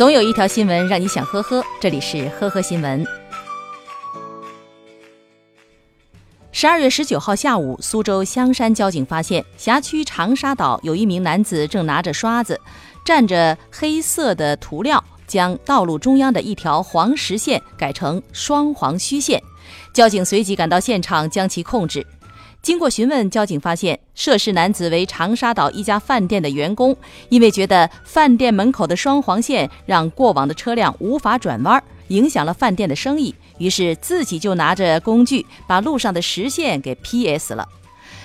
总有一条新闻让你想呵呵，这里是呵呵新闻。十二月十九号下午，苏州香山交警发现辖区长沙岛有一名男子正拿着刷子，蘸着黑色的涂料，将道路中央的一条黄实线改成双黄虚线。交警随即赶到现场将其控制。经过询问，交警发现涉事男子为长沙岛一家饭店的员工，因为觉得饭店门口的双黄线让过往的车辆无法转弯，影响了饭店的生意，于是自己就拿着工具把路上的实线给 PS 了。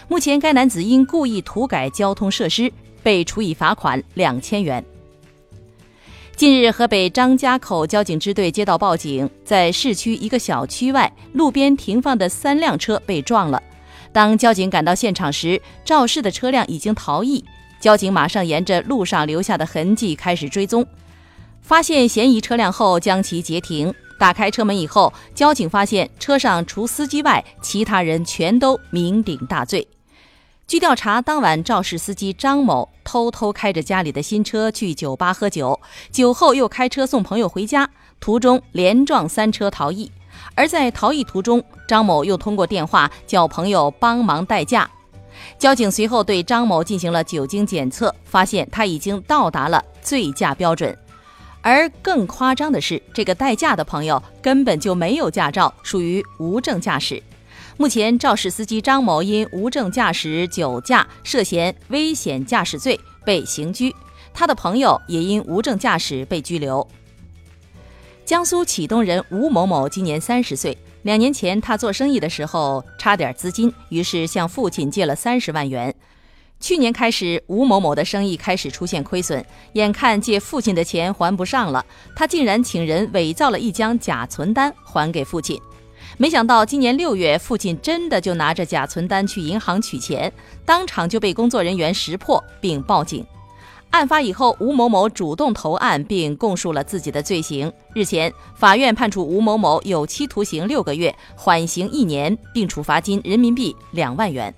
目前，该男子因故意涂改交通设施，被处以罚款两千元。近日，河北张家口交警支队接到报警，在市区一个小区外路边停放的三辆车被撞了。当交警赶到现场时，肇事的车辆已经逃逸。交警马上沿着路上留下的痕迹开始追踪，发现嫌疑车辆后将其截停。打开车门以后，交警发现车上除司机外，其他人全都酩酊大醉。据调查，当晚肇事司机张某偷偷开着家里的新车去酒吧喝酒，酒后又开车送朋友回家，途中连撞三车逃逸。而在逃逸途中，张某又通过电话叫朋友帮忙代驾。交警随后对张某进行了酒精检测，发现他已经到达了醉驾标准。而更夸张的是，这个代驾的朋友根本就没有驾照，属于无证驾驶。目前，肇事司机张某因无证驾驶酒驾，涉嫌危险驾驶罪被刑拘；他的朋友也因无证驾驶被拘留。江苏启东人吴某某今年三十岁。两年前，他做生意的时候差点资金，于是向父亲借了三十万元。去年开始，吴某某的生意开始出现亏损，眼看借父亲的钱还不上了，他竟然请人伪造了一张假存单还给父亲。没想到今年六月，父亲真的就拿着假存单去银行取钱，当场就被工作人员识破并报警。案发以后，吴某某主动投案并供述了自己的罪行。日前，法院判处吴某某有期徒刑六个月，缓刑一年，并处罚金人民币两万元。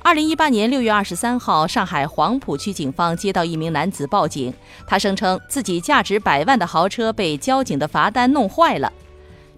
二零一八年六月二十三号，上海黄浦区警方接到一名男子报警，他声称自己价值百万的豪车被交警的罚单弄坏了。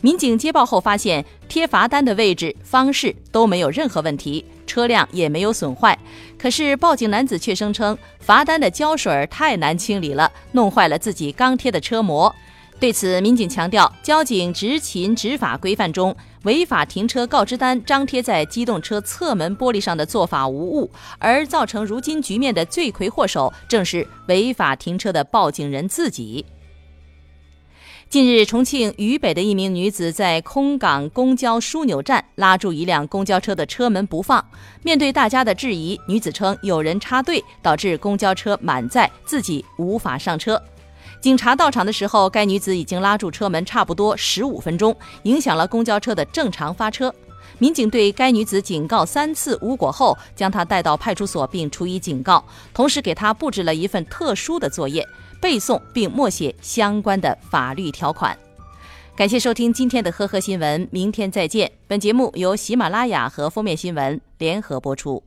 民警接报后发现，贴罚单的位置、方式都没有任何问题，车辆也没有损坏。可是报警男子却声称，罚单的胶水太难清理了，弄坏了自己刚贴的车膜。对此，民警强调，交警执勤执法规范中，违法停车告知单张贴在机动车侧门玻璃上的做法无误，而造成如今局面的罪魁祸首正是违法停车的报警人自己。近日，重庆渝北的一名女子在空港公交枢纽站拉住一辆公交车的车门不放。面对大家的质疑，女子称有人插队，导致公交车满载，自己无法上车。警察到场的时候，该女子已经拉住车门差不多十五分钟，影响了公交车的正常发车。民警对该女子警告三次无果后，将她带到派出所并处以警告，同时给她布置了一份特殊的作业。背诵并默写相关的法律条款。感谢收听今天的呵呵新闻，明天再见。本节目由喜马拉雅和封面新闻联合播出。